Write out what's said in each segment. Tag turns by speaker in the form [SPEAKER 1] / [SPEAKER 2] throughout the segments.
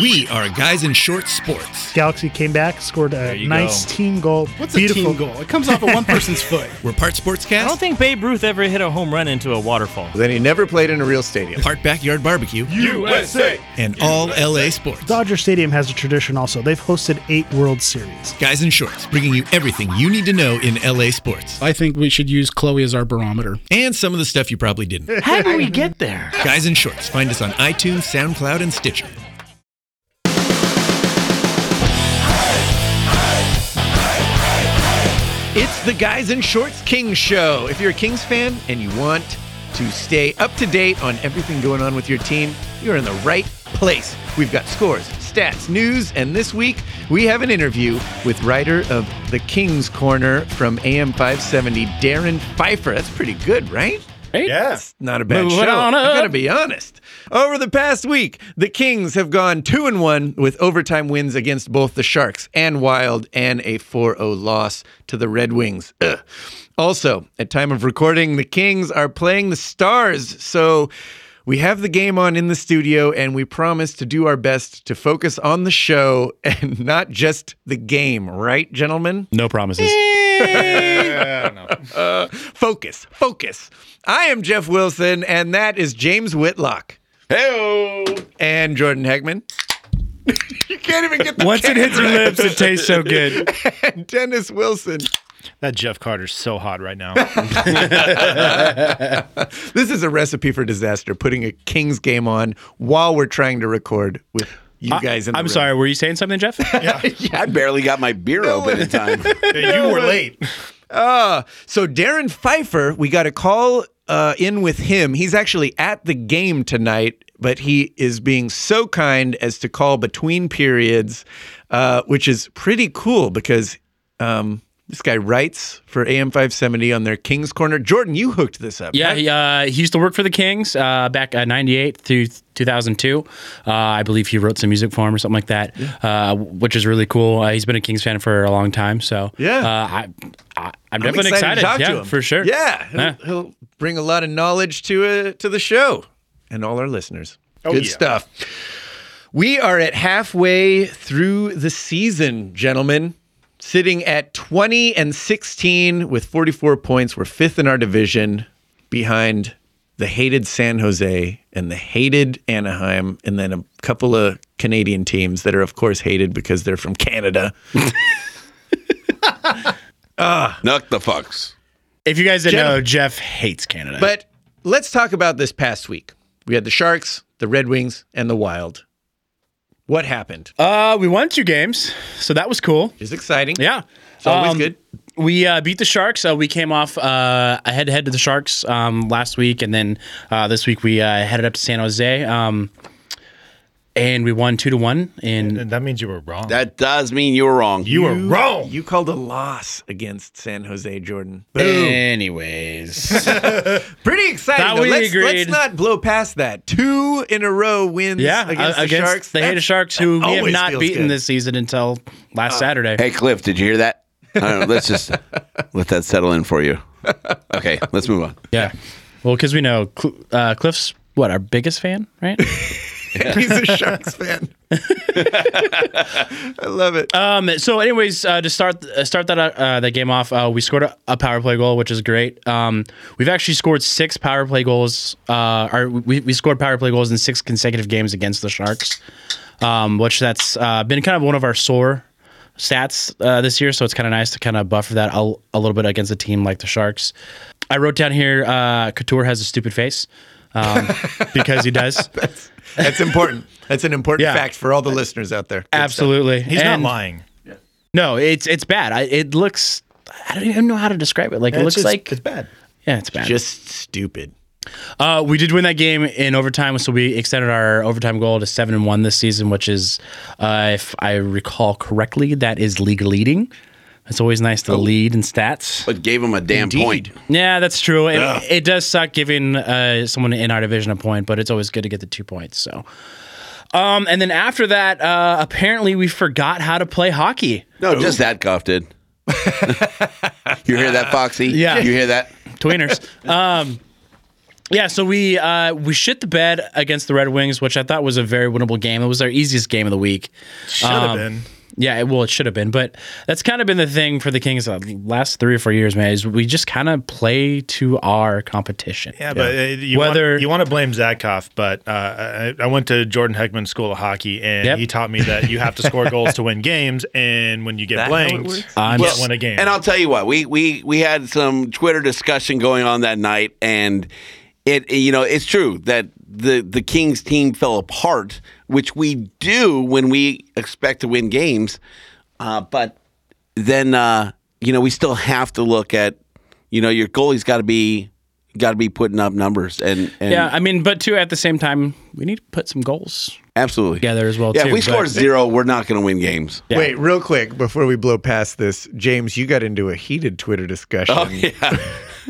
[SPEAKER 1] We are Guys in Short Sports.
[SPEAKER 2] Galaxy came back, scored a nice
[SPEAKER 3] go.
[SPEAKER 2] team goal.
[SPEAKER 4] What's
[SPEAKER 2] Beautiful
[SPEAKER 4] a team goal? It comes off of one person's foot.
[SPEAKER 1] We're part sportscast,
[SPEAKER 5] I don't think Babe Ruth ever hit a home run into a waterfall.
[SPEAKER 6] Then he never played in a real stadium.
[SPEAKER 1] part backyard barbecue,
[SPEAKER 3] USA.
[SPEAKER 1] and all LA sports.
[SPEAKER 2] Dodger Stadium has a tradition also. They've hosted eight World Series.
[SPEAKER 1] Guys in Shorts, bringing you everything you need to know in LA sports.
[SPEAKER 4] I think we should use Chloe as our barometer.
[SPEAKER 1] And some of the stuff you probably didn't.
[SPEAKER 5] How did we get there?
[SPEAKER 1] Guys in Shorts. Find us on iTunes, SoundCloud, and Stitcher.
[SPEAKER 6] It's the Guys in Shorts Kings Show. If you're a Kings fan and you want to stay up to date on everything going on with your team, you're in the right place. We've got scores, stats, news, and this week we have an interview with writer of The Kings Corner from AM 570, Darrin Pfeiffer. That's pretty good, right?
[SPEAKER 3] Yes.
[SPEAKER 6] Not a bad
[SPEAKER 5] Moving
[SPEAKER 6] show.
[SPEAKER 5] on
[SPEAKER 6] I
[SPEAKER 5] up.
[SPEAKER 6] gotta be honest. Over the past week, the Kings have gone two and one with overtime wins against both the Sharks and Wild, and a 4-0 loss to the Red Wings. Ugh. Also, at time of recording, the Kings are playing the Stars, so. We have the game on in the studio, and we promise to do our best to focus on the show and not just the game, right, gentlemen?
[SPEAKER 5] No promises.
[SPEAKER 6] Uh, focus, focus. I am Jeff Wilson, and that is James Whitlock. Hey, and Jordan Hegman. you can't even get the
[SPEAKER 5] Once it hits your lips, it tastes so good.
[SPEAKER 6] and Dennis Wilson.
[SPEAKER 5] That Jeff Carter's so hot right now.
[SPEAKER 6] This is a recipe for disaster. Putting a Kings game on while we're trying to record with you guys in the
[SPEAKER 5] I'm
[SPEAKER 6] room.
[SPEAKER 5] sorry, were you saying something, Jeff? Yeah.
[SPEAKER 7] I barely got my beer open in time.
[SPEAKER 5] you were late.
[SPEAKER 6] Uh, so Darrin Pfeiffer, we got a call uh, in with him. He's actually at the game tonight, but he is being so kind as to call between periods, uh, which is pretty cool because um, this guy writes for AM 570 on their King's Corner. Jordan, you hooked this up.
[SPEAKER 5] Yeah, he, uh, he used to work for the Kings uh, back uh, 98 through 2002. Uh, I believe he wrote some music for him or something like that, uh, which is really cool. Uh, he's been a Kings fan for a long time. So
[SPEAKER 6] Yeah.
[SPEAKER 5] uh, I, I, I'm
[SPEAKER 6] I'm
[SPEAKER 5] definitely
[SPEAKER 6] excited, to talk
[SPEAKER 5] yeah,
[SPEAKER 6] to him.
[SPEAKER 5] for sure.
[SPEAKER 6] Yeah, he'll,
[SPEAKER 5] Yeah.
[SPEAKER 6] he'll bring a lot of knowledge to uh, to the show and all our listeners. Good
[SPEAKER 5] yeah.
[SPEAKER 6] stuff. We are at halfway through the season, gentlemen. Sitting at 20 and 16 with 44 points. We're fifth in our division behind the hated San Jose and the hated Anaheim, and then a couple of Canadian teams that are, of course, hated because they're from Canada. Ah.
[SPEAKER 7] Nuck the fucks.
[SPEAKER 5] If you guys didn't
[SPEAKER 6] Jen-
[SPEAKER 5] know, Jeff hates Canada.
[SPEAKER 6] But let's talk about this past week. We had the Sharks, the Red Wings, and the Wild. What happened?
[SPEAKER 5] uh, we won two games, so that was cool.
[SPEAKER 6] It's exciting.
[SPEAKER 5] Yeah.
[SPEAKER 6] It's always
[SPEAKER 5] Um,
[SPEAKER 6] good.
[SPEAKER 5] We uh, beat the Sharks. Uh, we came off uh, a head-to-head to the Sharks um, last week, and then uh, this week we uh, headed up to San Jose, um, and we won two to one. And
[SPEAKER 3] that means you were wrong.
[SPEAKER 7] That does mean you were wrong.
[SPEAKER 3] you were wrong.
[SPEAKER 6] You called a loss against San Jose, Jordan. Boom.
[SPEAKER 5] anyways,
[SPEAKER 6] Pretty exciting.
[SPEAKER 5] That
[SPEAKER 6] though.
[SPEAKER 5] we
[SPEAKER 6] let's,
[SPEAKER 5] agreed.
[SPEAKER 6] let's not blow past that. Two in a row wins
[SPEAKER 5] yeah,
[SPEAKER 6] against
[SPEAKER 5] uh,
[SPEAKER 6] the Sharks.
[SPEAKER 5] the hated
[SPEAKER 6] That's-
[SPEAKER 5] Sharks, who we have not beaten
[SPEAKER 6] good.
[SPEAKER 5] this season until last Saturday.
[SPEAKER 7] Hey, Cliff, did you hear that? I don't know, let's just let that settle in for you. Okay, let's move on.
[SPEAKER 5] Yeah, well, because we know Cl- uh, Cliff's what our biggest fan, right?
[SPEAKER 6] He's a Sharks fan. I love it.
[SPEAKER 5] Um, so, anyways, uh, to start uh, start that uh, that game off, uh, we scored a, a power play goal, which is great. Um, we've actually scored six power play goals. Uh, or we, we scored power play goals in six consecutive games against the Sharks, um, which that's uh, been kind of one of our sore stats uh, this year. So it's kind of nice to kind of buffer that a, a little bit against a team like the Sharks. I wrote down here, uh, Couture has a stupid face um, because he does.
[SPEAKER 6] That's important. That's an important
[SPEAKER 5] Yeah.
[SPEAKER 6] fact for all the listeners out there. Good stuff.
[SPEAKER 5] Absolutely,
[SPEAKER 3] He's
[SPEAKER 5] And-
[SPEAKER 3] not lying.
[SPEAKER 5] No, it's it's bad. I, it looks. I don't even know how to describe it. Like it looks
[SPEAKER 3] just-
[SPEAKER 5] like
[SPEAKER 3] it's bad.
[SPEAKER 5] Yeah, it's bad.
[SPEAKER 6] Just stupid.
[SPEAKER 5] Uh, we did win that game in overtime, so we extended our overtime goal to seven and one this season, which is, uh, if I recall correctly, that is league leading. It's always nice to lead in stats.
[SPEAKER 7] But gave him a damn point.
[SPEAKER 5] Yeah, that's true. And it does suck giving uh, someone in our division a point, but it's always good to get the two points. So, um, and then after that, uh, apparently we forgot how to play hockey.
[SPEAKER 7] No, just that cough did. you hear that, Foxy?
[SPEAKER 5] Yeah.
[SPEAKER 7] You hear that?
[SPEAKER 5] Tweeners. um, yeah, so we uh, we shit the bed against the Red Wings, which I thought was a very winnable game. It was our easiest game of the week.
[SPEAKER 3] Should have
[SPEAKER 5] Um,
[SPEAKER 3] been.
[SPEAKER 5] Yeah, well, it should have been, but that's kind of been the thing for the Kings the last three or four years, man. Is we just kind of play to our competition.
[SPEAKER 3] Yeah, but uh, you
[SPEAKER 5] Whether-
[SPEAKER 3] want, you want to blame Zatkoff, but uh, I, I went to Jordan Heckman School of Hockey, and
[SPEAKER 5] Yep.
[SPEAKER 3] he taught me that you have to score goals to win games, and when you get
[SPEAKER 6] That how
[SPEAKER 3] blanked, you
[SPEAKER 5] I'm
[SPEAKER 3] can't win a game.
[SPEAKER 7] And I'll tell you what, we we we had some Twitter discussion going on that night, and it you know it's true that the the Kings team fell apart, which we do when we expect to win games, uh, but then uh, you know we still have to look at you know your goalie's got to be got to be putting up numbers and, and
[SPEAKER 5] yeah, I mean, but too at the same time, we need to put some goals
[SPEAKER 7] absolutely
[SPEAKER 5] together as well.
[SPEAKER 7] Yeah,
[SPEAKER 5] too,
[SPEAKER 7] if we score zero, we're not going to win games.
[SPEAKER 5] Yeah.
[SPEAKER 6] Wait, real quick before we blow past this, James, you got into a heated Twitter discussion.
[SPEAKER 7] Oh yeah.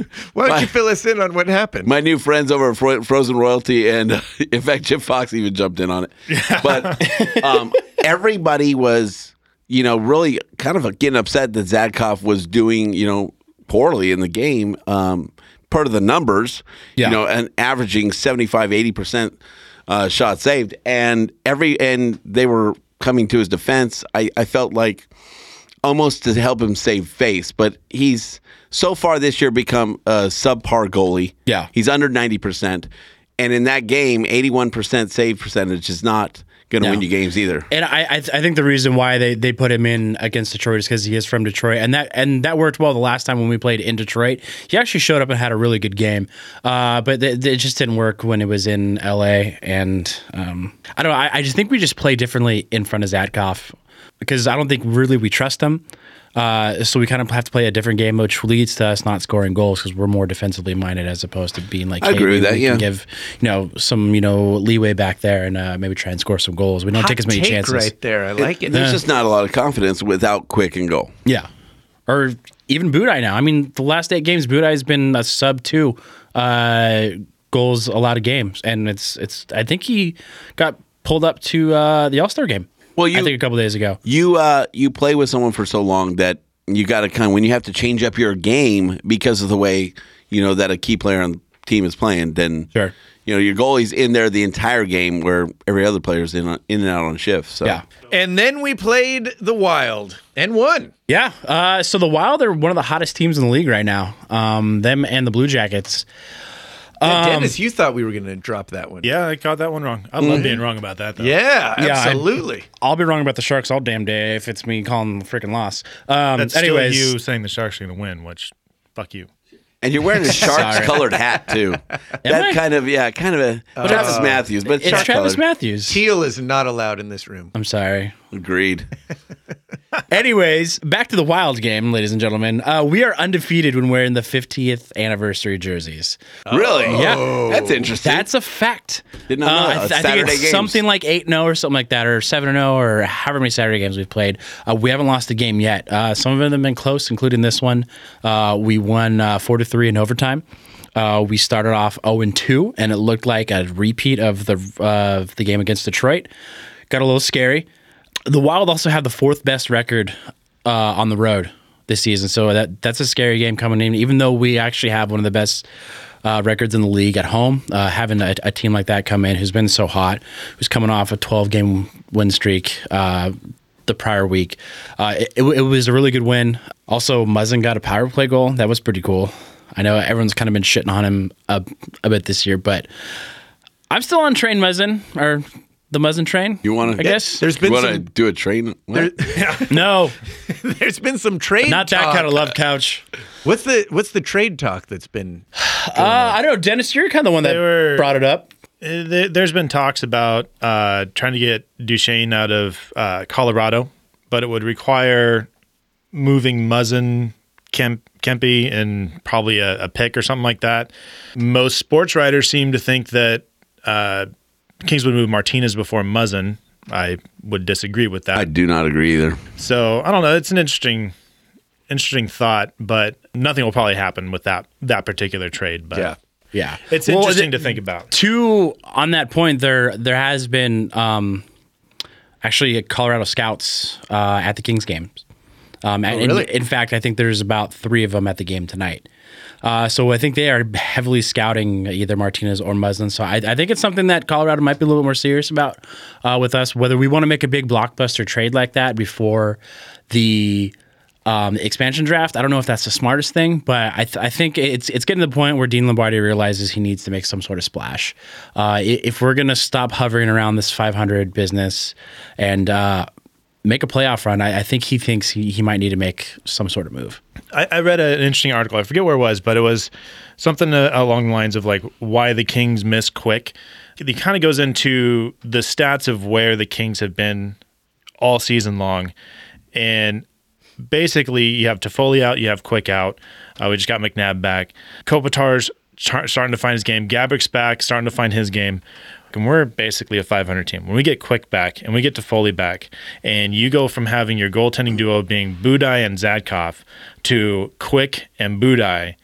[SPEAKER 6] Why don't
[SPEAKER 7] My-
[SPEAKER 6] you fill us in on what happened?
[SPEAKER 7] my new friends over at Fro- Frozen Royalty, and uh, in fact, Jim Fox even jumped in on it. But um, everybody was, you know, really kind of getting upset that Zatkoff was doing, you know, poorly in the game. Um, part of the numbers,
[SPEAKER 5] Yeah.
[SPEAKER 7] you know, and averaging 75, 80% uh, shots saved. And every, and they were coming to his defense. I, I felt like almost to help him save face, but he's so far this year become a subpar goalie.
[SPEAKER 5] Yeah.
[SPEAKER 7] He's under 90%. And in that game, 81% save percentage is not going to
[SPEAKER 5] No.
[SPEAKER 7] win you games either.
[SPEAKER 5] And I, I, I think the reason why they, they put him in against Detroit is because he is from Detroit, and that and that worked well the last time when we played in Detroit. He actually showed up and had a really good game, uh, but th- th- it just didn't work when it was in LA. And um, I don't know. I, I just think we just play differently in front of Zatkoff because I don't think really we trust them. Uh, so we kind of have to play a different game, which leads to us not scoring goals because we're more defensively minded as opposed to being like,
[SPEAKER 7] I agree
[SPEAKER 5] hey,
[SPEAKER 7] with that, yeah.
[SPEAKER 5] give you know some you know leeway back there and uh, maybe try and score some goals. We don't
[SPEAKER 6] Hot
[SPEAKER 5] take as many
[SPEAKER 6] take
[SPEAKER 5] chances.
[SPEAKER 6] right there. I like it.
[SPEAKER 7] There's just not a lot of confidence without quick and goal.
[SPEAKER 5] Yeah. Or even Budaj now. I mean, the last eight games, Budaj's been a sub two uh, goals a lot of games, and it's it's. I think he got pulled up to uh, the All Star game.
[SPEAKER 7] Well,
[SPEAKER 5] I
[SPEAKER 7] you-
[SPEAKER 5] think a couple days ago.
[SPEAKER 7] You uh, you play with someone for so long that you got to kind of when you have to change up your game because of the way you know that a key player on the team is playing. Then
[SPEAKER 5] Sure.
[SPEAKER 7] you know your goalie's in there the entire game where every other player's in on- in and out on shift. So
[SPEAKER 5] Yeah.
[SPEAKER 6] And then we played the Wild and won.
[SPEAKER 5] Yeah. Uh, so the Wild are one of the hottest teams in the league right now. Um, them and the Blue Jackets.
[SPEAKER 6] Yeah,
[SPEAKER 5] Um,
[SPEAKER 6] Dennis, you thought we were going to drop that one.
[SPEAKER 3] yeah, I got that one wrong. I love being wrong about that, though.
[SPEAKER 6] Yeah,
[SPEAKER 5] Yeah, I-
[SPEAKER 6] absolutely.
[SPEAKER 5] I'll be wrong about the Sharks all damn day if it's me calling the freaking loss. Um,
[SPEAKER 3] That's
[SPEAKER 5] anyways,
[SPEAKER 3] still you saying the Sharks are going to win, which, fuck you.
[SPEAKER 7] And you're wearing a sharks colored hat too. that
[SPEAKER 5] I?
[SPEAKER 7] kind of yeah, kind of a Travis Matthews, but
[SPEAKER 5] it's
[SPEAKER 7] shark
[SPEAKER 5] Travis
[SPEAKER 7] colored.
[SPEAKER 5] Matthews.
[SPEAKER 6] Teal is not allowed in this room.
[SPEAKER 5] I'm sorry.
[SPEAKER 7] Agreed.
[SPEAKER 5] Anyways, back to the Wild game, ladies and gentlemen. Uh, we are undefeated when wearing the 50th anniversary jerseys.
[SPEAKER 7] Really?
[SPEAKER 5] Yeah.
[SPEAKER 7] That's interesting.
[SPEAKER 5] That's a fact.
[SPEAKER 7] Did not know
[SPEAKER 5] Uh,
[SPEAKER 7] that.
[SPEAKER 5] I, th- I
[SPEAKER 7] Saturday
[SPEAKER 5] think it's
[SPEAKER 7] games.
[SPEAKER 5] something like 8 0 or something like that, or 7 0, or however many Saturday games we've played. Uh, we haven't lost a game yet. Uh, some of them have been close, including this one. Uh, we won uh, 4 to 3 in overtime. Uh, we started off 0 and 2, and it looked like a repeat of the uh, the game against Detroit. Got a little scary. The Wild also have the fourth best record uh, on the road this season, so that that's a scary game coming in. Even though we actually have one of the best uh, records in the league at home. Uh, having a, a, team like that come in who's been so hot, who's coming off a 12 game win streak uh, the prior week, uh, it, it, was a really good win. Also, Muzzin got a power play goal. That was pretty cool. I know everyone's kind of been shitting on him a, a bit this year, but I'm still on train Muzzin or the Muzzin train.
[SPEAKER 7] You want
[SPEAKER 5] to? I guess
[SPEAKER 6] there's been
[SPEAKER 7] you
[SPEAKER 6] some
[SPEAKER 7] do a train. There,
[SPEAKER 5] no,
[SPEAKER 6] there's been some trade.
[SPEAKER 5] Not
[SPEAKER 6] talk.
[SPEAKER 5] that kind of love couch.
[SPEAKER 6] What's the what's the trade talk that's been?
[SPEAKER 5] Uh, I don't know, Dennis. You're kind of the one that were, brought it up.
[SPEAKER 3] Uh, there's been talks about uh, trying to get Duchene out of uh, Colorado, but it would require moving Muzzin, Kemp, Kempe, and probably a, a, pick or something like that. Most sports writers seem to think that uh, Kings would move Martinez before Muzzin. I would disagree with that.
[SPEAKER 7] I do not agree either.
[SPEAKER 3] So I don't know. It's an interesting, interesting thought, but nothing will probably happen with that that particular trade. But
[SPEAKER 6] yeah.
[SPEAKER 5] Yeah,
[SPEAKER 3] it's well, interesting to think about.
[SPEAKER 5] Two on that point, there there has been um, actually Colorado scouts uh, at the Kings games. Um, oh, really? in, in, fact, I think there's about three of them at the game tonight. Uh, so I think they are heavily scouting either Martinez or Muzzin. So I, I, think it's something that Colorado might be a little bit more serious about uh, with us. Whether we want to make a big blockbuster trade like that before the um, expansion draft, I don't know if that's the smartest thing, but I, th- I, think it's it's getting to the point where Dean Lombardi realizes he needs to make some sort of splash. Uh, if we're going to stop hovering around this 500 business and uh, make a playoff run, I, I, think he thinks he, he might need to make some sort of move.
[SPEAKER 3] I, I read an interesting article. I forget where it was, but it was something uh, along the lines of like why the Kings miss quick. He kind of goes into the stats of where the Kings have been all season long, and basically you have Toffoli out, you have Quick out. Uh, we just got McNabb back. Kopitar's starting to find his game. Gaborik's back, starting to find his game and we're basically a 500 team. When we get Quick back and we get Toffoli back, and you go from having your goaltending duo being Budaj and Zatkoff to Quick and Budaj,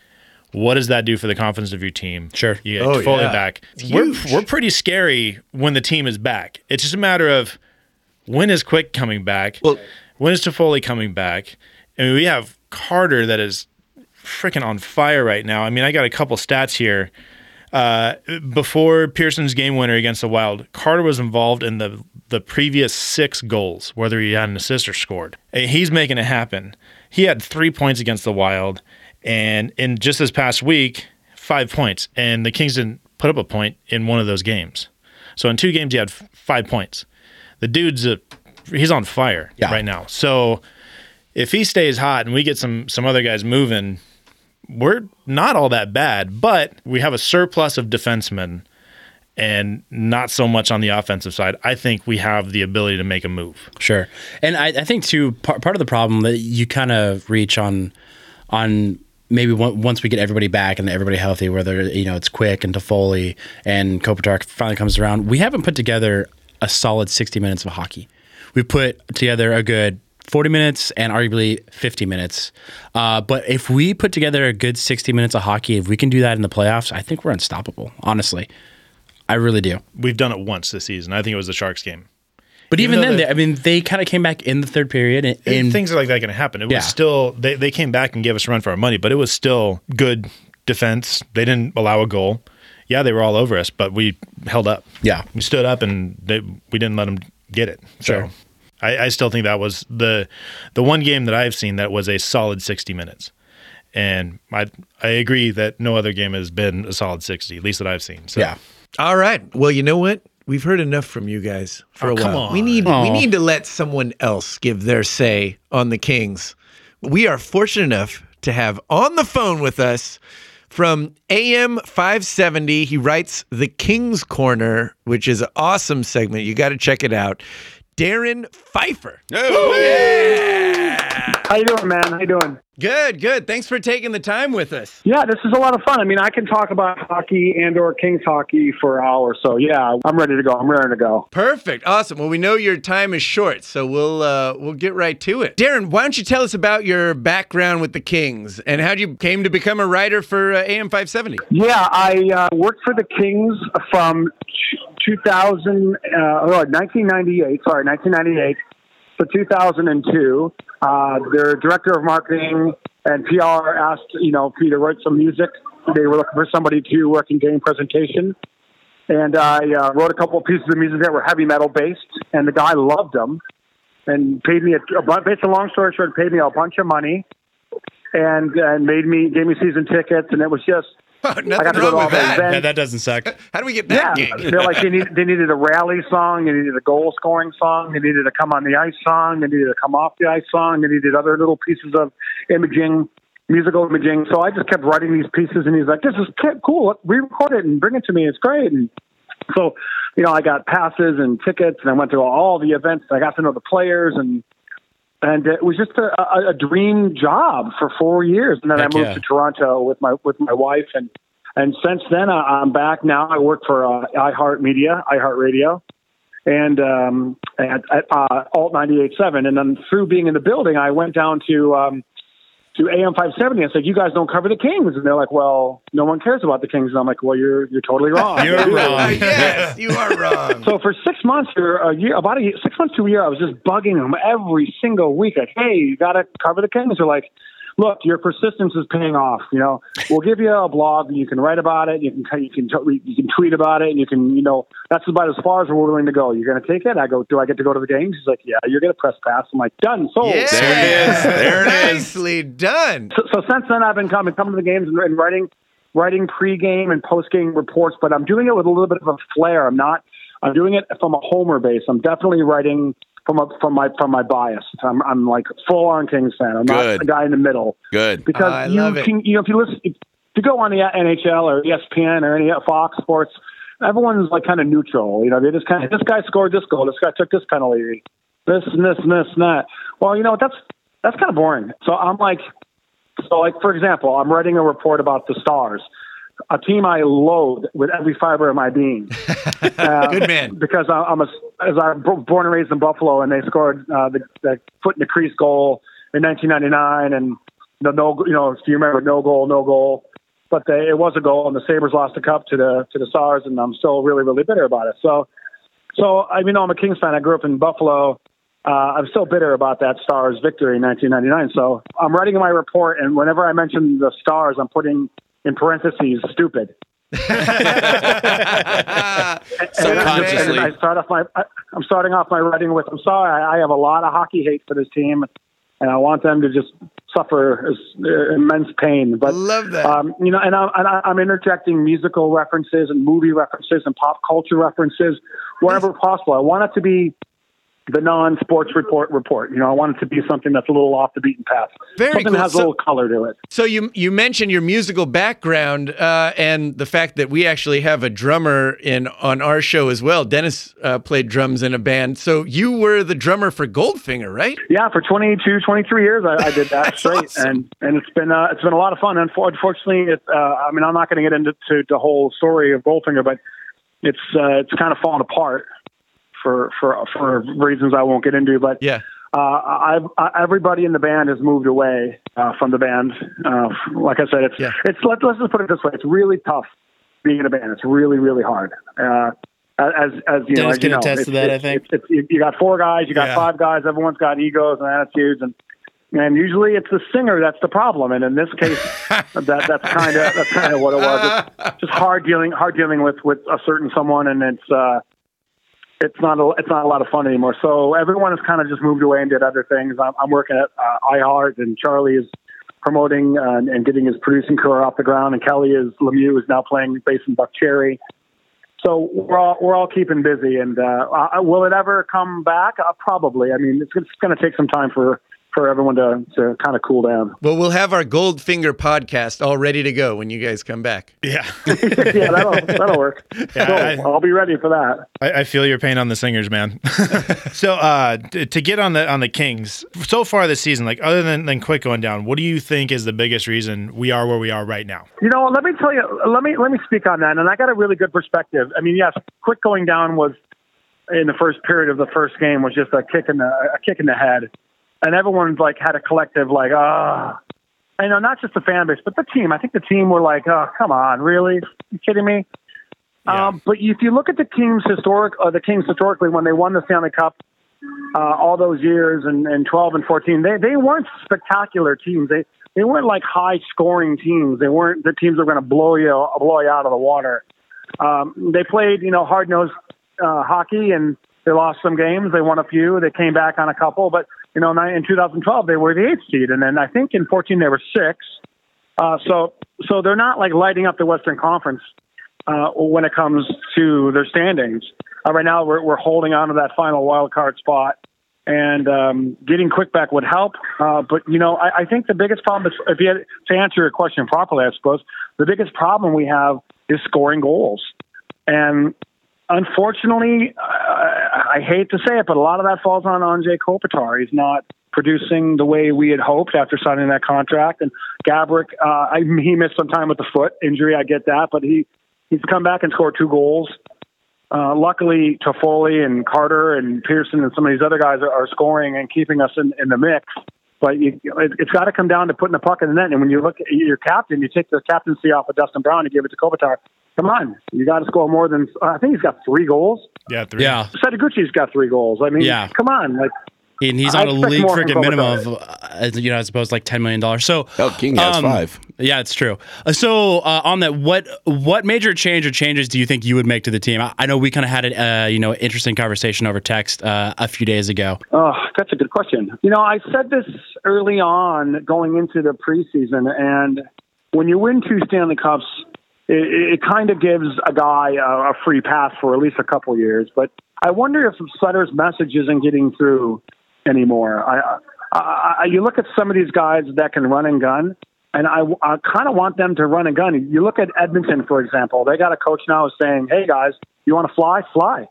[SPEAKER 3] what does that do for the confidence of your team?
[SPEAKER 5] Sure.
[SPEAKER 3] You get
[SPEAKER 6] oh,
[SPEAKER 3] Toffoli
[SPEAKER 6] yeah.
[SPEAKER 3] back. We're, we're pretty scary when the team is back. It's just a matter of when is Quick coming back?
[SPEAKER 7] Well,
[SPEAKER 3] when is Toffoli coming back? I mean, we have Carter that is freaking on fire right now. I mean, I got a couple stats here. Uh, before Pearson's game winner against the Wild, Carter was involved in the the previous six goals, whether he had an assist or scored. He's making it happen. He had three points against the Wild, and in just this past week, five points. And the Kings didn't put up a point in one of those games. So in two games, he had f- five points. The dude's a, he's on fire yeah. right now. So if he stays hot and we get some some other guys moving, we're not all that bad, but we have a surplus of defensemen and not so much on the offensive side. I think we have the ability to make a move.
[SPEAKER 5] Sure, and I, I think too part, part of the problem that you kind of reach on on maybe once we get everybody back and everybody healthy, whether you know it's quick and Toffoli and Kopitar finally comes around, we haven't put together a solid sixty minutes of hockey. We put together a good 40 minutes and arguably 50 minutes. Uh, but if we put together a good 60 minutes of hockey, if we can do that in the playoffs, I think we're unstoppable, honestly. I really do.
[SPEAKER 3] We've done it once this season. I think it was the Sharks game.
[SPEAKER 5] But even, even then, they, I mean, they kind of came back in the third period, and, and
[SPEAKER 3] things are like that going to happen. It yeah. was still they they came back and gave us a run for our money, but it was still good defense. They didn't allow a goal. Yeah, they were all over us, but we held up.
[SPEAKER 5] Yeah,
[SPEAKER 3] we stood up and they, we didn't let them get it.
[SPEAKER 5] Sure.
[SPEAKER 3] So I, I still think that was the the one game that I've seen that was a solid 60 minutes. And I I agree that no other game has been a solid 60, at least that I've seen. So.
[SPEAKER 6] Yeah. All right. Well, you know what? We've heard enough from you guys for
[SPEAKER 3] oh,
[SPEAKER 6] a while.
[SPEAKER 3] On.
[SPEAKER 6] We need Aww. we need to let someone else give their say on the Kings. We are fortunate enough to have on the phone with us from AM 570. He writes The King's Corner, which is an awesome segment. You got to check it out. Darrin Pfeiffer.
[SPEAKER 7] Oh,
[SPEAKER 6] yeah.
[SPEAKER 8] How you doing, man? How you doing?
[SPEAKER 6] Good, good. Thanks for taking the time with us.
[SPEAKER 8] Yeah, this is a lot of fun. I mean, I can talk about hockey and or Kings hockey for hours. So yeah, I'm ready to go. I'm ready to go.
[SPEAKER 6] Perfect. Awesome. Well, we know your time is short, so we'll uh, we'll get right to it. Darrin, why don't you tell us about your background with the Kings and how you came to become a writer for uh, AM 570?
[SPEAKER 8] Yeah, I uh, worked for the Kings from 2000, uh, oh, 1998. Sorry, 1998 to 2002. Uh, their director of marketing and PR asked, you know, me to write some music they were looking for somebody to work in game presentation. And I uh, wrote a couple of pieces of music that were heavy metal based, and the guy loved them and paid me a, a bunch. Basically, long story short, paid me a bunch of money and and made me gave me season tickets, and it was just. I got to go to all the events.
[SPEAKER 3] Yeah, that doesn't suck.
[SPEAKER 6] How do we get
[SPEAKER 8] Yeah, they're like they, need, they needed a rally song, they needed a goal scoring song, they needed a come on the ice song, they needed a come off the ice song, they needed other little pieces of imaging, musical imaging. So I just kept writing these pieces, and he's like, "This is cool. Re-record it and bring it to me. It's great." And so, you know, I got passes and tickets, and I went to all the events. I got to know the players, and and it was just a, a, a dream job for four years. And then
[SPEAKER 3] Heck
[SPEAKER 8] I moved
[SPEAKER 3] yeah.
[SPEAKER 8] to Toronto with my with my wife, and and since then I, I'm back now. I work for uh, iHeartMedia, iHeartRadio, and um, at, at uh, Alt 98.7. And then through being in the building, I went down to um, to AM 570 and said, "You guys don't cover the Kings," and they're like, "Well, no one cares about the Kings." And I'm like, "Well, you're you're totally wrong.
[SPEAKER 3] You're
[SPEAKER 8] We do."
[SPEAKER 3] wrong.
[SPEAKER 6] yes, you are wrong.
[SPEAKER 8] So for six months or a year, about a year, six months to a year, I was just bugging them every single week. Like, hey, you got to cover the Kings. They're like, look, your persistence is paying off. You know, we'll give you a blog, and you can write about it. You can you can you can tweet about it, and you can you know that's about as far as we're willing to go. You're going to take it? I go, do I get to go to the games? He's like, yeah, you're going to press pass. I'm like, done, sold.
[SPEAKER 6] Yeah.
[SPEAKER 7] There it is. There it is.
[SPEAKER 6] Nicely done.
[SPEAKER 8] So, so since then, I've been coming coming to the games and, and writing writing pregame and postgame reports, but I'm doing it with a little bit of a flair. I'm not. I'm doing it from a homer base. I'm definitely writing from a, from my from my bias. I'm I'm like full on Kings fan. I'm
[SPEAKER 7] Good.
[SPEAKER 8] not the guy in the middle
[SPEAKER 7] Good.
[SPEAKER 8] because oh,
[SPEAKER 6] I
[SPEAKER 8] you
[SPEAKER 6] love it.
[SPEAKER 8] can you know if you listen if you go on the NHL or ESPN or any Fox Sports, everyone's like kind of neutral. You know, they just kind of this guy scored this goal, this guy took this penalty, this and this and this and that. Well, you know that's that's kind of boring. So I'm like, so like for example, I'm writing a report about the Stars, a team I loathe with every fiber of my being. Uh,
[SPEAKER 6] Good man.
[SPEAKER 8] Because I, I'm a as I'm born and raised in Buffalo, and they scored uh, the, the foot in the crease goal in 1999, and the no, you know, if you remember, no goal, no goal. But they, it was a goal, and the Sabres lost the cup to the to the Stars, and I'm still really, really bitter about it. So, so I mean, I'm a Kings fan. I grew up in Buffalo. Uh, I'm still bitter about that Stars victory in 1999. So I'm writing my report, and whenever I mention the Stars, I'm putting in parentheses stupid.
[SPEAKER 7] Subconsciously.
[SPEAKER 8] And I start off my, I, I'm starting off my writing with, I'm sorry, I, I have a lot of hockey hate for this team, and I want them to just suffer as, uh, immense pain. But
[SPEAKER 6] Love that.
[SPEAKER 8] um, you know, and, I, and I, I'm interjecting musical references and movie references and pop culture references wherever possible. I want it to be the non-sports report report. You know, I want it to be something that's a little off the beaten path.
[SPEAKER 6] Very
[SPEAKER 8] something
[SPEAKER 6] cool.
[SPEAKER 8] that has
[SPEAKER 6] So-
[SPEAKER 8] a little color to it.
[SPEAKER 6] So you you mentioned your musical background uh, and the fact that we actually have a drummer in on our show as well. Dennis uh, played drums in a band. So you were the drummer for Goldfinger, right?
[SPEAKER 8] Yeah, for 22, 23 years, I, I did that straight, and and it's been uh, it's been a lot of fun. Unfortunately, it, uh, I mean, I'm not going to get into to the whole story of Goldfinger, but it's uh, it's kind of fallen apart for for for reasons I won't get into. But
[SPEAKER 6] Yeah.
[SPEAKER 8] uh, I've uh, everybody in the band has moved away uh, from the band. Uh, like I said, it's
[SPEAKER 6] Yeah.
[SPEAKER 8] it's let, let's just put it this way: it's really tough being in a band. It's really really hard. Uh, as as you know,
[SPEAKER 3] Dennis
[SPEAKER 8] as
[SPEAKER 3] can
[SPEAKER 8] you know,
[SPEAKER 3] attest
[SPEAKER 8] it's-
[SPEAKER 3] to that, I think.
[SPEAKER 8] it's- it's- you- you got four guys, you got
[SPEAKER 6] Yeah.
[SPEAKER 8] five guys. Everyone's got egos and attitudes, and and usually it's the singer that's the problem. And in this case, that that's kind of that's kind of what it was. It's just hard dealing hard dealing with with a certain someone, and it's uh, it's not a, it's not a lot of fun anymore. So everyone has kind of just moved away and did other things. I'm, I'm working at uh, iHeart, and Charlie is promoting uh, and, and getting his producing career off the ground, and Kelly is Lemieux is now playing bass in Buckcherry. So we're all we're all keeping busy, and uh, uh, will it ever come back? Uh, probably. I mean, it's, it's going to take some time for for everyone to to kind of cool down.
[SPEAKER 6] Well, we'll have our Goldfinger podcast all ready to go when you guys come back.
[SPEAKER 3] Yeah.
[SPEAKER 8] yeah, that'll that'll work.
[SPEAKER 3] Yeah,
[SPEAKER 8] Cool.
[SPEAKER 3] I-
[SPEAKER 8] I'll be ready for that.
[SPEAKER 3] I, I feel your pain on the singers, man. so uh, t- to get on the on the Kings so far this season, like other than, than Quick going down, what do you think is the biggest reason we are where we are right now?
[SPEAKER 8] You know, let me tell you. Let me let me speak on that. And I got a really good perspective. I mean, yes, quick going down was in the first period of the first game was just a kick in the a kick in the head, and everyone's like had a collective like ah. I know not just the fan base, but the team. I think the team were like, "Oh, come on, really? you kidding me?" Um, but if you look at the Kings historic, uh, the Kings historically when they won the Stanley Cup, uh, all those years and, and 12 and 14, they they weren't spectacular teams. They they weren't like high scoring teams. They weren't the teams that were going to blow you blow you out of the water. Um, they played, you know, hard nosed uh, hockey, and they lost some games. They won a few. They came back on a couple, but you know, in 2012 they were the eighth seed, and then I think in 14 they were six. Uh, so, so they're not like lighting up the Western Conference uh, when it comes to their standings. Uh, right now, we're, we're holding on to that final wild card spot, and um, getting quick back would help. Uh, but you know, I, I think the biggest problem is, if you had, to answer your question properly, I suppose the biggest problem we have is scoring goals, and unfortunately, I, I hate to say it, but a lot of that falls on Anze Kopitar. He's not producing the way we had hoped after signing that contract. And Gaborik, uh, I, he missed some time with the foot injury. I get that, but he he's come back and scored two goals. Uh, luckily, Toffoli and Carter and Pearson and some of these other guys are, are scoring and keeping us in, in the mix. But you, it, it's got to come down to putting the puck in the net. And when you look at your captain, you take the captaincy off of Dustin Brown and give it to Kopitar. Come on, you got to score more than. I think he's got three goals.
[SPEAKER 3] Yeah, three.
[SPEAKER 5] Yeah.
[SPEAKER 8] Setoguchi's got three goals. I mean,
[SPEAKER 5] Yeah.
[SPEAKER 8] come on, like
[SPEAKER 5] And he's
[SPEAKER 8] I
[SPEAKER 5] on a league freaking minimum of, uh, you know, as opposed to like ten million dollars. So,
[SPEAKER 7] Oh, King has five.
[SPEAKER 5] Yeah, it's true. Uh, so, uh, on that, what what major change or changes do you think you would make to the team? I, I know we kind of had a uh, you know interesting conversation over text uh, a few days ago.
[SPEAKER 8] Oh, that's a good question. You know, I said this early on going into the preseason, and when you win two Stanley Cups, it, it kind of gives a guy a, a free pass for at least a couple years. But I wonder if Sutter's message isn't getting through anymore. I, I, I, you look at some of these guys that can run and gun, and I, I kind of want them to run and gun. You look at Edmonton, for example. They got a coach now saying, "Hey guys, you want to fly? Fly."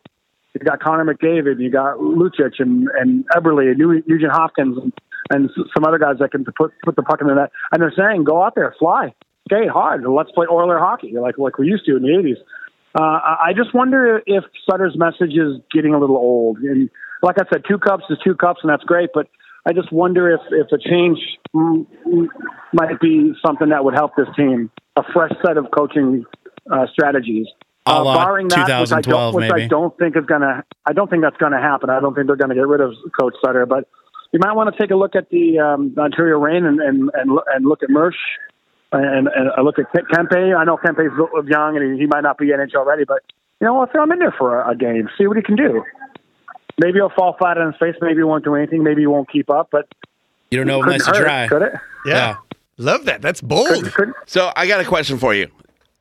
[SPEAKER 8] You got Connor McDavid, you got Lucic and and Eberle and Nugent Hopkins and, and some other guys that can put put the puck in the net. And they're saying, "Go out there, fly, skate hard, let's play Oiler hockey like like we used to in the '80s." Uh, I just wonder if Sutter's message is getting a little old. And like I said, two cups is two cups, and that's great. But I just wonder if if a change might be something that would help this team, a fresh set of coaching uh, strategies.
[SPEAKER 5] A
[SPEAKER 8] Uh, barring that, which I don't, which I don't think is gonna, I don't think that's gonna happen. I don't think they're gonna get rid of Coach Sutter. But you might want to take a look at the um, Ontario and and and, and look at Mersch and, and I look at Ke- Kempe. I know Kempe's young and he, he might not be in NHL ready, but you know, I'll throw him in there for a, a game, see what he can do. Maybe he'll fall flat on his face. Maybe he won't do anything. Maybe he won't keep up. But
[SPEAKER 5] You don't know
[SPEAKER 8] couldn't
[SPEAKER 5] unless you try.
[SPEAKER 8] Could it?
[SPEAKER 6] Yeah. Love that. That's bold.
[SPEAKER 7] So I got a question for you.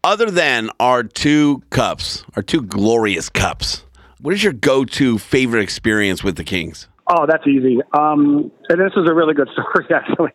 [SPEAKER 7] Other than our two cups, our two glorious cups, what is your go-to favorite experience with the Kings?
[SPEAKER 8] Oh, that's easy. Um, and this is a really good story, actually.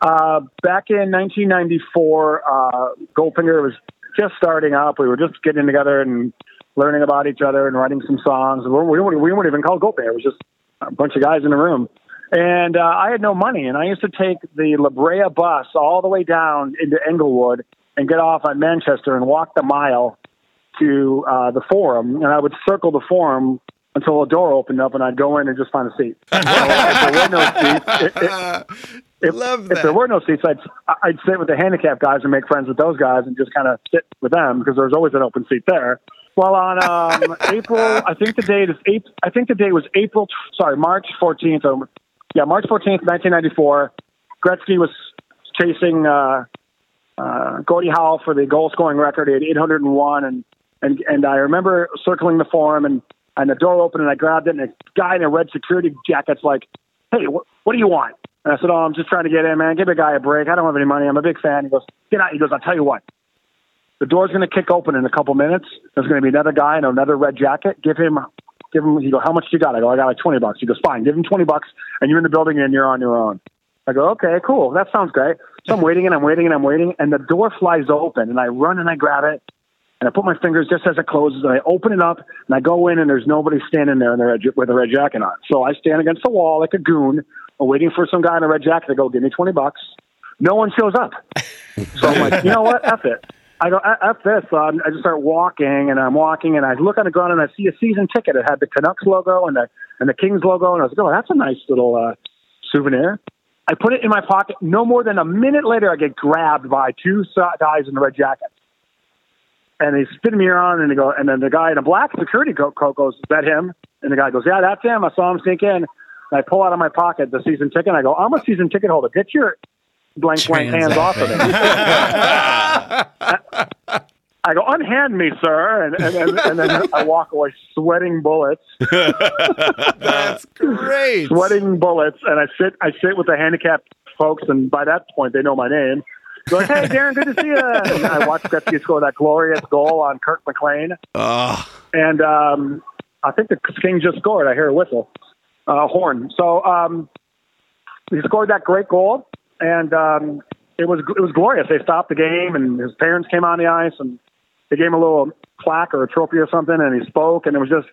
[SPEAKER 8] Uh, back in 1994, uh, Goldfinger was just starting up. We were just getting together and learning about each other and writing some songs. We weren't, we weren't, even called Goldfinger. It was just a bunch of guys in a room. And uh, I had no money, and I used to take the La Brea bus all the way down into Inglewood and get off at Manchester and walk the mile to uh, the forum, and I would circle the forum until a door opened up, and I'd go in and just find a seat. So there were no seats, it, it, if, if there were no seats, I'd I'd sit with the handicap guys and make friends with those guys, and just kind of sit with them because there was always an open seat there. Well, on um, April, I think the date is April. I think the date was April. Sorry, March fourteenth. Or yeah, March fourteenth, nineteen ninety four. Gretzky was chasing uh, uh, Gordie Howe for the goal scoring record. He had 801, and and and I remember circling the forum, and and the door opened, and I grabbed it, and a guy in a red security jacket's like, "Hey, wh- what do you want?" And I said, "Oh, I'm just trying to get in, man. Give the guy a break. I don't have any money. I'm a big fan." He goes, "Get out." He goes, "I'll tell you what." The door's going to kick open in a couple minutes. There's going to be another guy in another red jacket. Give him, give him. He go, how much you got? I go, I got like twenty bucks. He goes, fine. Give him twenty bucks, and you're in the building and you're on your own. I go, okay, cool. That sounds great. So I'm waiting and I'm waiting and I'm waiting, and the door flies open, and I run and I grab it, and I put my fingers just as it closes, and I open it up, and I go in, and there's nobody standing there in the red, with a red jacket on. So I stand against the wall like a goon, waiting for some guy in a red jacket to go, give me 20 bucks. No one shows up. So I'm like, you know what? F it. I go, "F- this. So I'm- I just start walking, and I'm walking, and I look on the ground, and I see a season ticket. It had the Canucks logo and the and the Kings logo, and I was like, oh, that's a nice little uh, souvenir. I put it in my pocket. No more than a minute later, I get grabbed by two guys in the red jackets. And they spin me around, and they go, and then the guy in a black security coat goes, "Is that him?" And the guy goes, "Yeah, that's him. I saw him sneak in." And I pull out of my pocket the season ticket. And I go, "I'm a season ticket holder. Get your blank blank hands off of it. I go, unhand me, sir, and, and, and, and then I walk away sweating bullets.
[SPEAKER 6] That's great.
[SPEAKER 8] Sweating bullets, and I sit, I sit with the handicapped folks, and by that point they know my name. Go, hey, Darrin, good to see you. And I watched Gretzky score that glorious goal on Kirk McLean,
[SPEAKER 7] Oh,
[SPEAKER 8] and um, I think the King just scored. I hear a whistle, uh, horn. So um, he scored that great goal, and um, it was it was glorious. They stopped the game, and his parents came on the ice, and they gave him a little plaque or a trophy or something, and he spoke, and it was just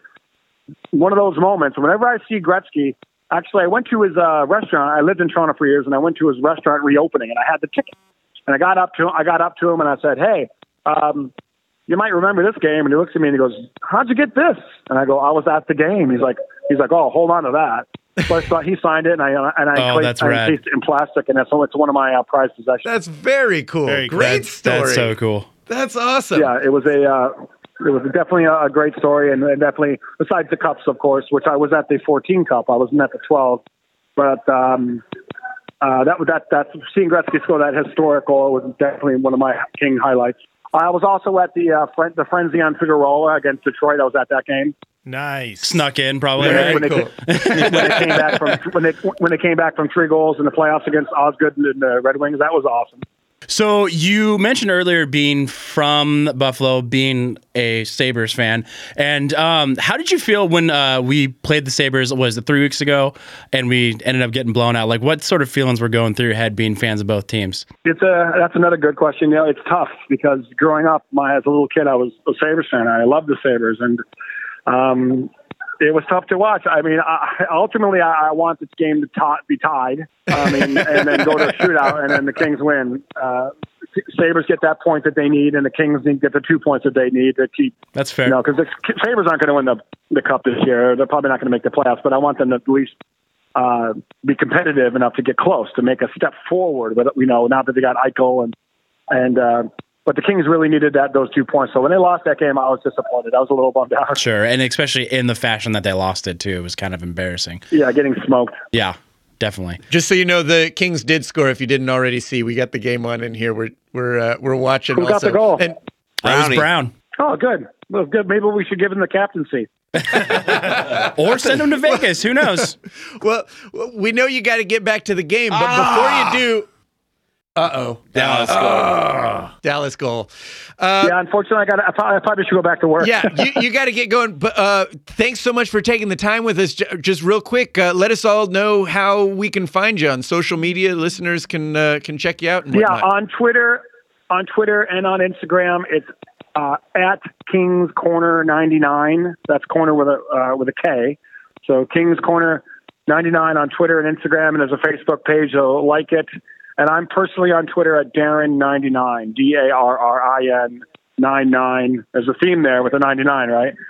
[SPEAKER 8] one of those moments. Whenever I see Gretzky, actually, I went to his uh, restaurant. I lived in Toronto for years, and I went to his restaurant reopening, and I had the ticket. And I got up to I got up to him, and I said, "Hey, um, you might remember this game." And he looks at me and he goes, "How'd you get this?" And I go, "I was at the game." He's like, "He's like, oh, hold on to that." So I thought he signed it, and I and I,
[SPEAKER 6] Oh,
[SPEAKER 8] placed,
[SPEAKER 6] that's
[SPEAKER 8] I
[SPEAKER 6] rad.
[SPEAKER 8] encased it in plastic, and that's so it's one of my uh, prized possessions.
[SPEAKER 6] That's very cool.
[SPEAKER 3] Very
[SPEAKER 6] great
[SPEAKER 3] That's-
[SPEAKER 6] story.
[SPEAKER 3] that's so cool.
[SPEAKER 6] That's awesome.
[SPEAKER 8] Yeah, it was a uh, it was definitely a, a great story, and, and definitely besides the cups, of course, which I was at the 14 cup, I wasn't at the 12, but um, uh, that that that seeing Gretzky score that historical was definitely one of my king highlights. I was also at the uh, fren- the frenzy on Figueroa against Detroit. I was at that game.
[SPEAKER 3] Nice.
[SPEAKER 5] Snuck in, probably.
[SPEAKER 8] when,
[SPEAKER 5] right?
[SPEAKER 8] when, they, when they came back from when they when they came back from three goals in the playoffs against Osgood and the Red Wings, that was awesome.
[SPEAKER 5] So you mentioned earlier being from Buffalo, being a Sabres fan, and um, how did you feel when uh, we played the Sabres? Was it three weeks ago, and we ended up getting blown out? Like, what sort of feelings were going through your head being fans of both teams?
[SPEAKER 8] It's a that's another good question. You know, it's tough because growing up, my as a little kid, I was a Sabres fan. I loved the Sabres, and um, it was tough to watch. I mean, I, ultimately, I, I want this game to ta- be tied. I mean, and then go to a shootout, and then the Kings win. Uh, Sabres get that point that they need, and the Kings need get the two points that they need to keep.
[SPEAKER 5] That's fair.
[SPEAKER 8] You know, because the Sabres aren't going to win the the cup this year. They're probably not going to make the playoffs, but I want them to at least uh, be competitive enough to get close to make a step forward. But you know, now that they got Eichel and and uh, but the Kings really needed that those two points. So when they lost that game, I was disappointed. I was a little bummed out.
[SPEAKER 5] Sure, and especially in the fashion that they lost it too, it was kind of embarrassing.
[SPEAKER 8] Yeah, getting smoked.
[SPEAKER 5] Yeah, definitely.
[SPEAKER 6] Just so you know, the Kings did score. If you didn't already see, we got the game on in here. We're we're uh, we're watching.
[SPEAKER 8] Who got the goal?
[SPEAKER 6] And
[SPEAKER 5] That was Brown.
[SPEAKER 8] Oh, good. Well, good. Maybe we should give him the captaincy.
[SPEAKER 5] or send him to Vegas. Who knows?
[SPEAKER 6] well, we know you got to get back to the game, but
[SPEAKER 5] Ah.
[SPEAKER 6] before you do, uh oh,
[SPEAKER 7] Dallas goal.
[SPEAKER 6] Dallas goal. Uh,
[SPEAKER 8] yeah, unfortunately, I got. I, probably- I probably should go back to work.
[SPEAKER 6] yeah, you, you got to get going. But uh, thanks so much for taking the time with us. J- Just real quick, uh, let us all know how we can find you on social media. Listeners can uh, can check you out. And
[SPEAKER 8] yeah, on Twitter, on Twitter and on Instagram, it's uh, at Kings Corner ninety nine. That's corner with a uh, with a K. So Kings Corner ninety nine on Twitter and Instagram, and there's a Facebook page. So like it. And I'm personally on Twitter at Darrin ninety nine. D A R R I N nine nine. There's a theme there with the ninety nine, right?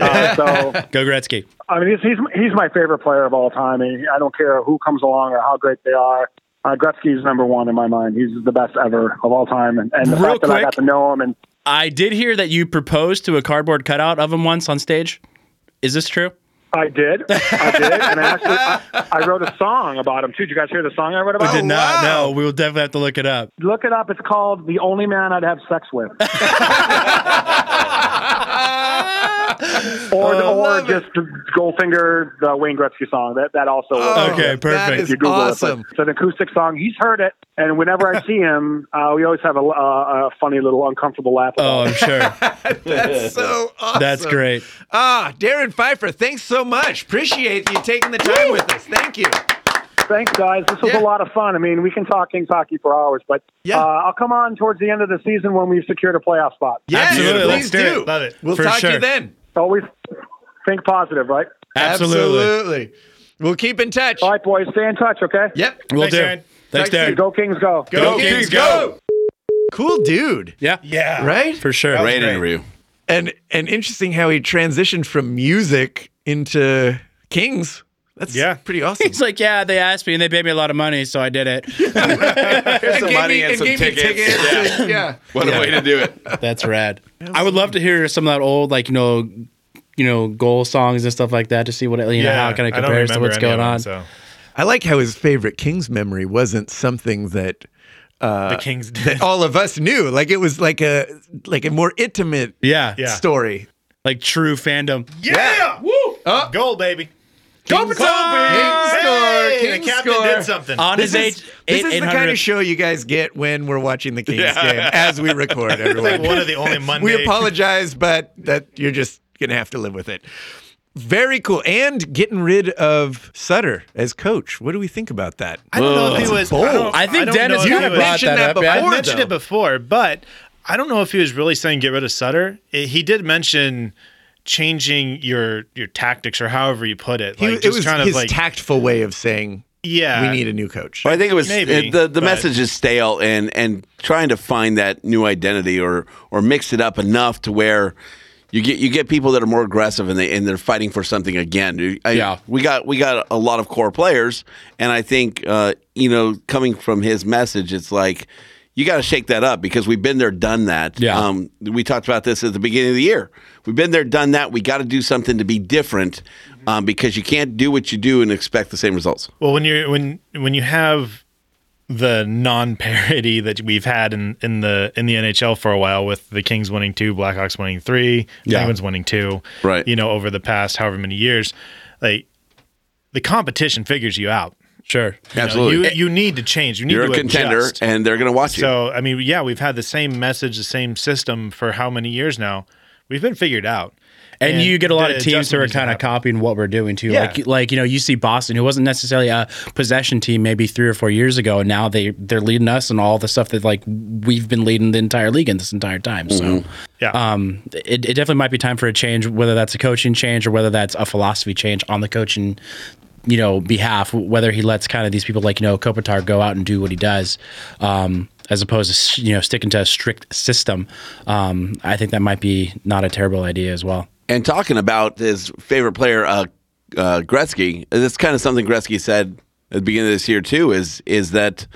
[SPEAKER 8] Uh, so
[SPEAKER 5] Go Gretzky.
[SPEAKER 8] I mean, he's, he's he's my favorite player of all time. And I don't care who comes along or how great they are. Uh, Gretzky's number one in my mind. He's the best ever of all time, and, and the
[SPEAKER 5] Real
[SPEAKER 8] fact that I got to know him and
[SPEAKER 5] I did hear that you proposed to a cardboard cutout of him once on stage. Is this true?
[SPEAKER 8] I did, I did, and I actually I, I wrote a song about him too. Did you guys hear the song I wrote about?
[SPEAKER 5] We
[SPEAKER 8] about?
[SPEAKER 5] did not. No, we will definitely have to look it up.
[SPEAKER 8] Look it up. It's called "The Only Man I'd Have Sex With," or
[SPEAKER 6] I
[SPEAKER 8] or
[SPEAKER 6] love
[SPEAKER 8] just Goldfinger, the Wayne Gretzky song. That that also.
[SPEAKER 6] Oh,
[SPEAKER 5] Okay, perfect.
[SPEAKER 6] is
[SPEAKER 8] you Google
[SPEAKER 6] awesome.
[SPEAKER 8] it. But It's an acoustic song. He's heard it, and whenever I see him, uh, we always have a, a, a funny little uncomfortable laugh.
[SPEAKER 5] Oh, I'm sure.
[SPEAKER 6] That's so awesome.
[SPEAKER 5] That's great.
[SPEAKER 6] Ah, Darrin Pfeiffer, thanks so much. Appreciate you taking the time with us. Thank you.
[SPEAKER 8] Thanks, guys. This was
[SPEAKER 6] Yeah.
[SPEAKER 8] a lot of fun. I mean, we can talk Kings hockey for hours, but
[SPEAKER 6] Yeah.
[SPEAKER 8] uh, I'll come on towards the end of the season when we've secured a playoff spot.
[SPEAKER 6] Yes,
[SPEAKER 5] Absolutely.
[SPEAKER 6] please
[SPEAKER 5] Let's do
[SPEAKER 6] do.
[SPEAKER 5] it. Love it.
[SPEAKER 6] We'll
[SPEAKER 5] For
[SPEAKER 6] talk to you then.
[SPEAKER 8] Always think positive, right?
[SPEAKER 5] Absolutely.
[SPEAKER 6] Absolutely. We'll keep in touch.
[SPEAKER 8] All right, boys. Stay in touch, okay?
[SPEAKER 6] Yep.
[SPEAKER 5] We'll
[SPEAKER 3] Thanks,
[SPEAKER 5] do.
[SPEAKER 3] Darrin.
[SPEAKER 5] Thanks,
[SPEAKER 6] Thanks,
[SPEAKER 5] Darrin.
[SPEAKER 8] Go Kings, go.
[SPEAKER 6] Go,
[SPEAKER 5] Go
[SPEAKER 6] Kings,
[SPEAKER 5] Kings,
[SPEAKER 6] go. Cool dude.
[SPEAKER 5] Yeah.
[SPEAKER 3] Yeah.
[SPEAKER 6] Right?
[SPEAKER 5] For sure.
[SPEAKER 3] That was
[SPEAKER 7] Great
[SPEAKER 3] great.
[SPEAKER 7] interview.
[SPEAKER 6] And and interesting how he transitioned from music into Kings. That's
[SPEAKER 3] Yeah.
[SPEAKER 6] pretty awesome.
[SPEAKER 5] He's like, yeah, they asked me and they paid me a lot of money, so I did it.
[SPEAKER 7] Here's some
[SPEAKER 6] gave
[SPEAKER 7] money
[SPEAKER 6] me-
[SPEAKER 7] and some
[SPEAKER 6] gave me
[SPEAKER 7] tickets.
[SPEAKER 6] tickets.
[SPEAKER 7] Yeah.
[SPEAKER 6] yeah.
[SPEAKER 7] What a way to do it.
[SPEAKER 5] That's rad. I would love to hear some of that old, like you know, you know, goal songs and stuff like that to see what it- you know how it kind of compares to what's going
[SPEAKER 3] of them,
[SPEAKER 5] on.
[SPEAKER 3] so.
[SPEAKER 6] I like how his favorite Kings memory wasn't something that uh,
[SPEAKER 3] The Kings did.
[SPEAKER 6] that all of us knew. Like it was like a like a more intimate
[SPEAKER 5] Yeah.
[SPEAKER 3] Yeah.
[SPEAKER 6] story.
[SPEAKER 5] Like true fandom.
[SPEAKER 3] Yeah! Woo!
[SPEAKER 6] Oh.
[SPEAKER 3] Goal, baby.
[SPEAKER 6] Go for
[SPEAKER 3] King
[SPEAKER 6] score! King
[SPEAKER 3] the captain
[SPEAKER 6] score.
[SPEAKER 3] did something.
[SPEAKER 5] On
[SPEAKER 6] This
[SPEAKER 5] his
[SPEAKER 6] is,
[SPEAKER 5] eight,
[SPEAKER 6] this is the kind of show you guys get when we're watching the Kings game as we record. Everyone,
[SPEAKER 3] like one of the only Monday.
[SPEAKER 6] we apologize, but that you're just gonna have to live with it. Very cool, and getting rid of Sutter as coach. What do we think about that?
[SPEAKER 3] I don't know if he was.
[SPEAKER 6] bold.
[SPEAKER 3] I, don't,
[SPEAKER 5] I think
[SPEAKER 3] don't
[SPEAKER 5] Dennis
[SPEAKER 3] know if
[SPEAKER 5] kinda
[SPEAKER 3] he was-
[SPEAKER 5] brought
[SPEAKER 6] mentioned
[SPEAKER 5] that
[SPEAKER 6] that
[SPEAKER 5] up.
[SPEAKER 6] Before.
[SPEAKER 3] I mentioned
[SPEAKER 6] though.
[SPEAKER 3] it before, but I don't know if he was really saying get rid of Sutter. I- He did mention changing your your tactics or however you put it.
[SPEAKER 6] He-
[SPEAKER 3] Like
[SPEAKER 6] it
[SPEAKER 3] just
[SPEAKER 6] was
[SPEAKER 3] kind
[SPEAKER 6] his
[SPEAKER 3] of like
[SPEAKER 6] tactful way of saying
[SPEAKER 3] yeah,
[SPEAKER 6] we need a new coach.
[SPEAKER 7] Well, I think it was
[SPEAKER 3] Maybe,
[SPEAKER 7] uh, the the
[SPEAKER 3] but-
[SPEAKER 7] message is stale and and trying to find that new identity or or mix it up enough to where you get you get people that are more aggressive and they and they're fighting for something again. I,
[SPEAKER 5] Yeah.
[SPEAKER 7] we got we got a lot of core players, and I think uh, you know coming from his message, it's like. You got to shake that up because we've been there, done that.
[SPEAKER 5] Yeah.
[SPEAKER 7] Um, we talked about this at the beginning of the year. We've been there, done that. We got to do something to be different um, because you can't do what you do and expect the same results.
[SPEAKER 3] Well, when you're when when you have the non-parity that we've had in, in the in the NHL for a while, with the Kings winning two, Blackhawks winning three,
[SPEAKER 5] Yeah.
[SPEAKER 3] Penguins winning two,
[SPEAKER 7] Right.
[SPEAKER 3] You know, over the past however many years, like the competition figures you out.
[SPEAKER 5] Sure.
[SPEAKER 3] You know,
[SPEAKER 7] Absolutely.
[SPEAKER 3] you, you need to change. You need
[SPEAKER 7] You're
[SPEAKER 3] to
[SPEAKER 7] a contender,
[SPEAKER 3] adjust.
[SPEAKER 7] and they're going to watch you.
[SPEAKER 3] So, I mean, yeah, we've had the same message, the same system for how many years now? We've been figured out.
[SPEAKER 5] And, you get a lot of teams who are kind of copying what we're doing too.
[SPEAKER 3] Yeah.
[SPEAKER 5] Like like you know, you see Boston, who wasn't necessarily a possession team maybe three or four years ago, and now they they're leading us and all the stuff that like we've been leading the entire league in this entire time. So
[SPEAKER 3] Yeah.
[SPEAKER 5] um, it, it definitely might be time for a change, whether that's a coaching change or whether that's a philosophy change on the coaching, you know, behalf. Whether he lets kind of these people like you know Kopitar go out and do what he does, um, as opposed to you know sticking to a strict system. Um, I think that might be not a terrible idea as well.
[SPEAKER 7] And talking about his favorite player, uh, uh, Gretzky, that's kind of something Gretzky said at the beginning of this year too. Is is that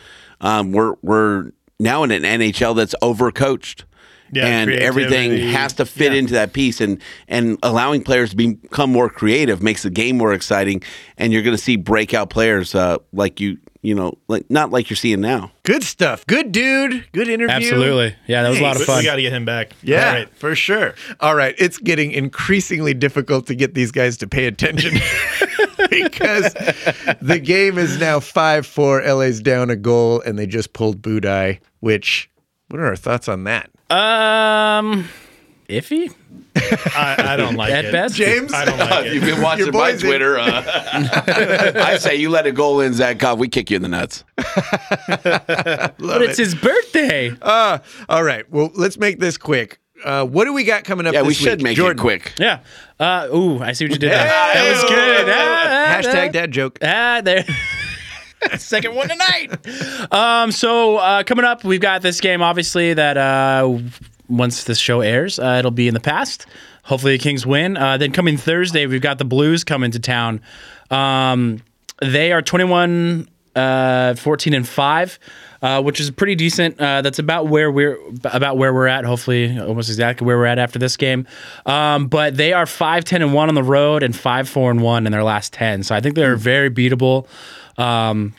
[SPEAKER 7] um, we're we're now in an NHL that's overcoached.
[SPEAKER 3] Yeah,
[SPEAKER 7] and everything has to fit
[SPEAKER 3] Yeah.
[SPEAKER 7] into that piece, and and allowing players to become more creative makes the game more exciting. And you're going to see breakout players uh, like you, you know, like not like you're seeing now.
[SPEAKER 6] Good stuff. Good dude. Good interview.
[SPEAKER 5] Absolutely. Yeah, that was a lot of fun.
[SPEAKER 3] We got to get him back.
[SPEAKER 6] Yeah,
[SPEAKER 3] All right.
[SPEAKER 6] for sure. All right, it's getting increasingly difficult to get these guys to pay attention because the game is now 5-4. LA's down a goal and they just pulled Budaj, which what are our thoughts on that?
[SPEAKER 5] Um, iffy
[SPEAKER 3] I, I don't like
[SPEAKER 5] at
[SPEAKER 3] it.
[SPEAKER 5] best.
[SPEAKER 6] James?
[SPEAKER 3] I don't like
[SPEAKER 7] You've been watching
[SPEAKER 6] Your
[SPEAKER 7] my
[SPEAKER 6] boys in-
[SPEAKER 7] Twitter. Uh, I say you let a goal in, Zatkoff. We kick you in the nuts.
[SPEAKER 5] but it's his birthday.
[SPEAKER 6] Uh, all right. Well, let's make this quick. Uh, what do we got coming up
[SPEAKER 7] Yeah,
[SPEAKER 6] this
[SPEAKER 7] we should
[SPEAKER 6] week?
[SPEAKER 7] make
[SPEAKER 6] Jordan.
[SPEAKER 7] it quick.
[SPEAKER 5] Yeah. Uh, ooh, I see what you did there. That was good. Ah, ah,
[SPEAKER 6] Hashtag
[SPEAKER 5] ah.
[SPEAKER 6] dad joke.
[SPEAKER 5] Ah, there. Second one tonight. Um, so uh, coming up, we've got this game. Obviously, that uh, once this show airs, uh, it'll be in the past. Hopefully, the Kings win. Uh, then coming Thursday, we've got the Blues coming to town. Um, they are 21, uh, 14, and five. Uh, which is pretty decent. Uh, that's about where we're about where we're at. Hopefully, almost exactly where we're at after this game. Um, but they are five, 10, and one on the road, and five, four, and one in their last ten. So I think they're very beatable. Um,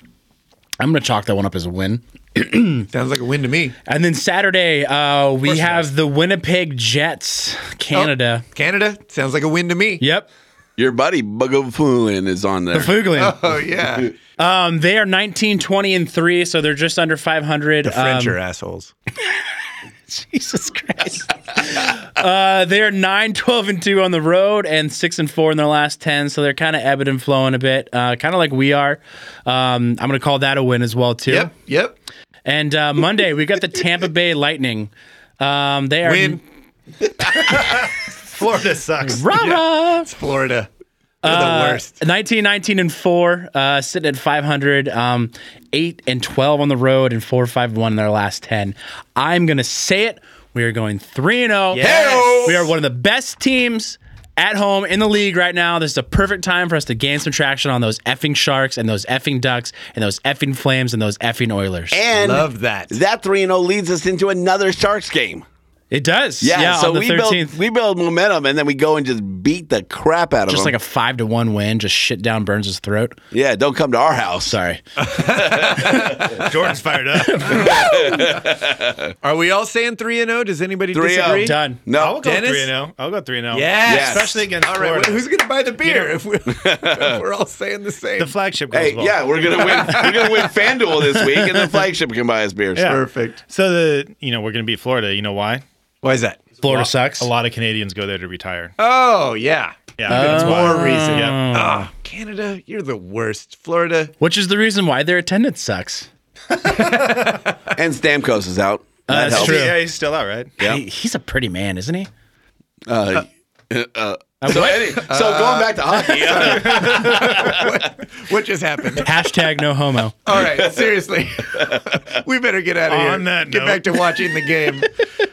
[SPEAKER 5] I'm going to chalk that one up as a win.
[SPEAKER 6] Sounds like a win to me.
[SPEAKER 5] And then Saturday, uh, we have the Winnipeg Jets, Canada.
[SPEAKER 6] Canada sounds like a win to me.
[SPEAKER 5] Yep.
[SPEAKER 7] Your buddy Bugafulin is on there.
[SPEAKER 5] Fuglin.
[SPEAKER 6] Oh yeah,
[SPEAKER 5] Um, they are 19, 20, and 3, so they're just under 500.
[SPEAKER 6] the French
[SPEAKER 5] Um,
[SPEAKER 6] are assholes.
[SPEAKER 5] Jesus Christ. uh, they're 9, 12, and 2 on the road and 6 and 4 in their last 10. So they're kind of ebbing and flowing a bit, uh, kind of like we are. Um, I'm going to call that a win as well, too.
[SPEAKER 6] Yep, yep.
[SPEAKER 5] And uh, Monday, we got the Tampa Bay Lightning. Um, they are.
[SPEAKER 6] Win.
[SPEAKER 3] Florida sucks.
[SPEAKER 5] Rah-rah!
[SPEAKER 6] It's Florida. They're
[SPEAKER 5] Uh, 19, 19, and 4, uh, sitting at 500, um, 8 and 12 on the road, and 4, 5, 1 in their last 10. I'm going to say it. We are going 3 and 0.
[SPEAKER 6] Yes!
[SPEAKER 5] We are one of the best teams at home in the league right now. This is a perfect time for us to gain some traction on those effing Sharks and those effing Ducks and those effing Flames and those effing Oilers.
[SPEAKER 7] And
[SPEAKER 6] Love that.
[SPEAKER 7] that 3 0 leads us into another Sharks game.
[SPEAKER 5] It does.
[SPEAKER 7] Yeah,
[SPEAKER 5] Yeah,
[SPEAKER 7] so
[SPEAKER 5] on the
[SPEAKER 7] we build we build momentum and then we go and just beat the crap out of
[SPEAKER 5] Just
[SPEAKER 7] them.
[SPEAKER 5] Just like a five to one win, just shit down Burns' throat.
[SPEAKER 7] yeah, don't come to our house.
[SPEAKER 5] Sorry.
[SPEAKER 3] Jordan's fired up.
[SPEAKER 6] Are we all saying 3 and 0? Does anybody
[SPEAKER 7] 3-0.
[SPEAKER 6] disagree?
[SPEAKER 5] Done.
[SPEAKER 7] No,
[SPEAKER 3] I'll go
[SPEAKER 6] Dennis?
[SPEAKER 3] three and zero. I'll go three and zero.
[SPEAKER 6] Yes.
[SPEAKER 3] especially against
[SPEAKER 6] All right,
[SPEAKER 3] Florida.
[SPEAKER 6] who's going to buy the beer if, we're, if we're all saying the same?
[SPEAKER 3] the flagship goes
[SPEAKER 7] Hey,
[SPEAKER 3] well.
[SPEAKER 7] yeah, we're gonna win. we're gonna win FanDuel this week, and the flagship can buy us beers.
[SPEAKER 3] Yeah.
[SPEAKER 6] Perfect.
[SPEAKER 3] So the you know we're gonna beat Florida. You know why?
[SPEAKER 6] Why is that?
[SPEAKER 5] Florida
[SPEAKER 3] A lot-
[SPEAKER 5] sucks.
[SPEAKER 3] A lot of Canadians go there to retire.
[SPEAKER 6] Oh, yeah.
[SPEAKER 3] Yeah,
[SPEAKER 6] That's
[SPEAKER 3] that's
[SPEAKER 6] more reason.
[SPEAKER 3] Yeah.
[SPEAKER 6] Ah, Canada, you're the worst. Florida,
[SPEAKER 5] Which is the reason why their attendance sucks.
[SPEAKER 7] And Stamkos is out. That
[SPEAKER 5] that's
[SPEAKER 7] helps.
[SPEAKER 5] true.
[SPEAKER 3] Yeah, he's still out, right?
[SPEAKER 7] Yeah.
[SPEAKER 5] He- he's a pretty man, isn't he?
[SPEAKER 7] Uh, uh, so, any, so going back to hockey, uh,
[SPEAKER 6] what just happened?
[SPEAKER 5] Hashtag no homo.
[SPEAKER 6] All right, seriously, we better get out of here.
[SPEAKER 3] On that
[SPEAKER 6] get
[SPEAKER 3] note.
[SPEAKER 6] back to watching the game.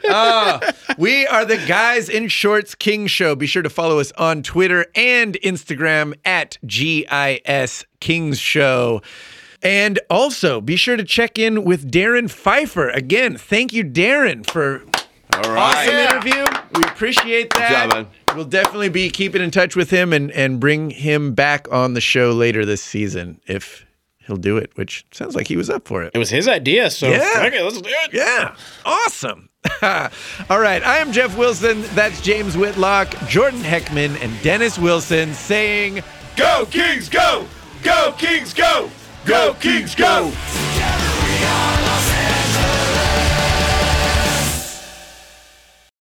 [SPEAKER 6] Uh, we are the Guys in Shorts King Show. Be sure to follow us on Twitter and Instagram at GIS Kings Show. And also be sure to check in with Darrin Pfeiffer. Again, thank you, Darrin, for
[SPEAKER 7] all right.
[SPEAKER 6] awesome oh, interview. We appreciate that.
[SPEAKER 7] job, man.
[SPEAKER 6] We'll definitely be keeping in touch with him and, and bring him back on the show later this season if he'll do it, which sounds like he was up for it.
[SPEAKER 5] It was his idea, so
[SPEAKER 6] Yeah.
[SPEAKER 5] it, let's do it.
[SPEAKER 6] Yeah, awesome. All right, I am Jeff Wilson. That's James Whitlock, Jordan Heckman, and Dennis Wilson saying,
[SPEAKER 9] Go Kings, go! Go Kings, go! Go Kings, go!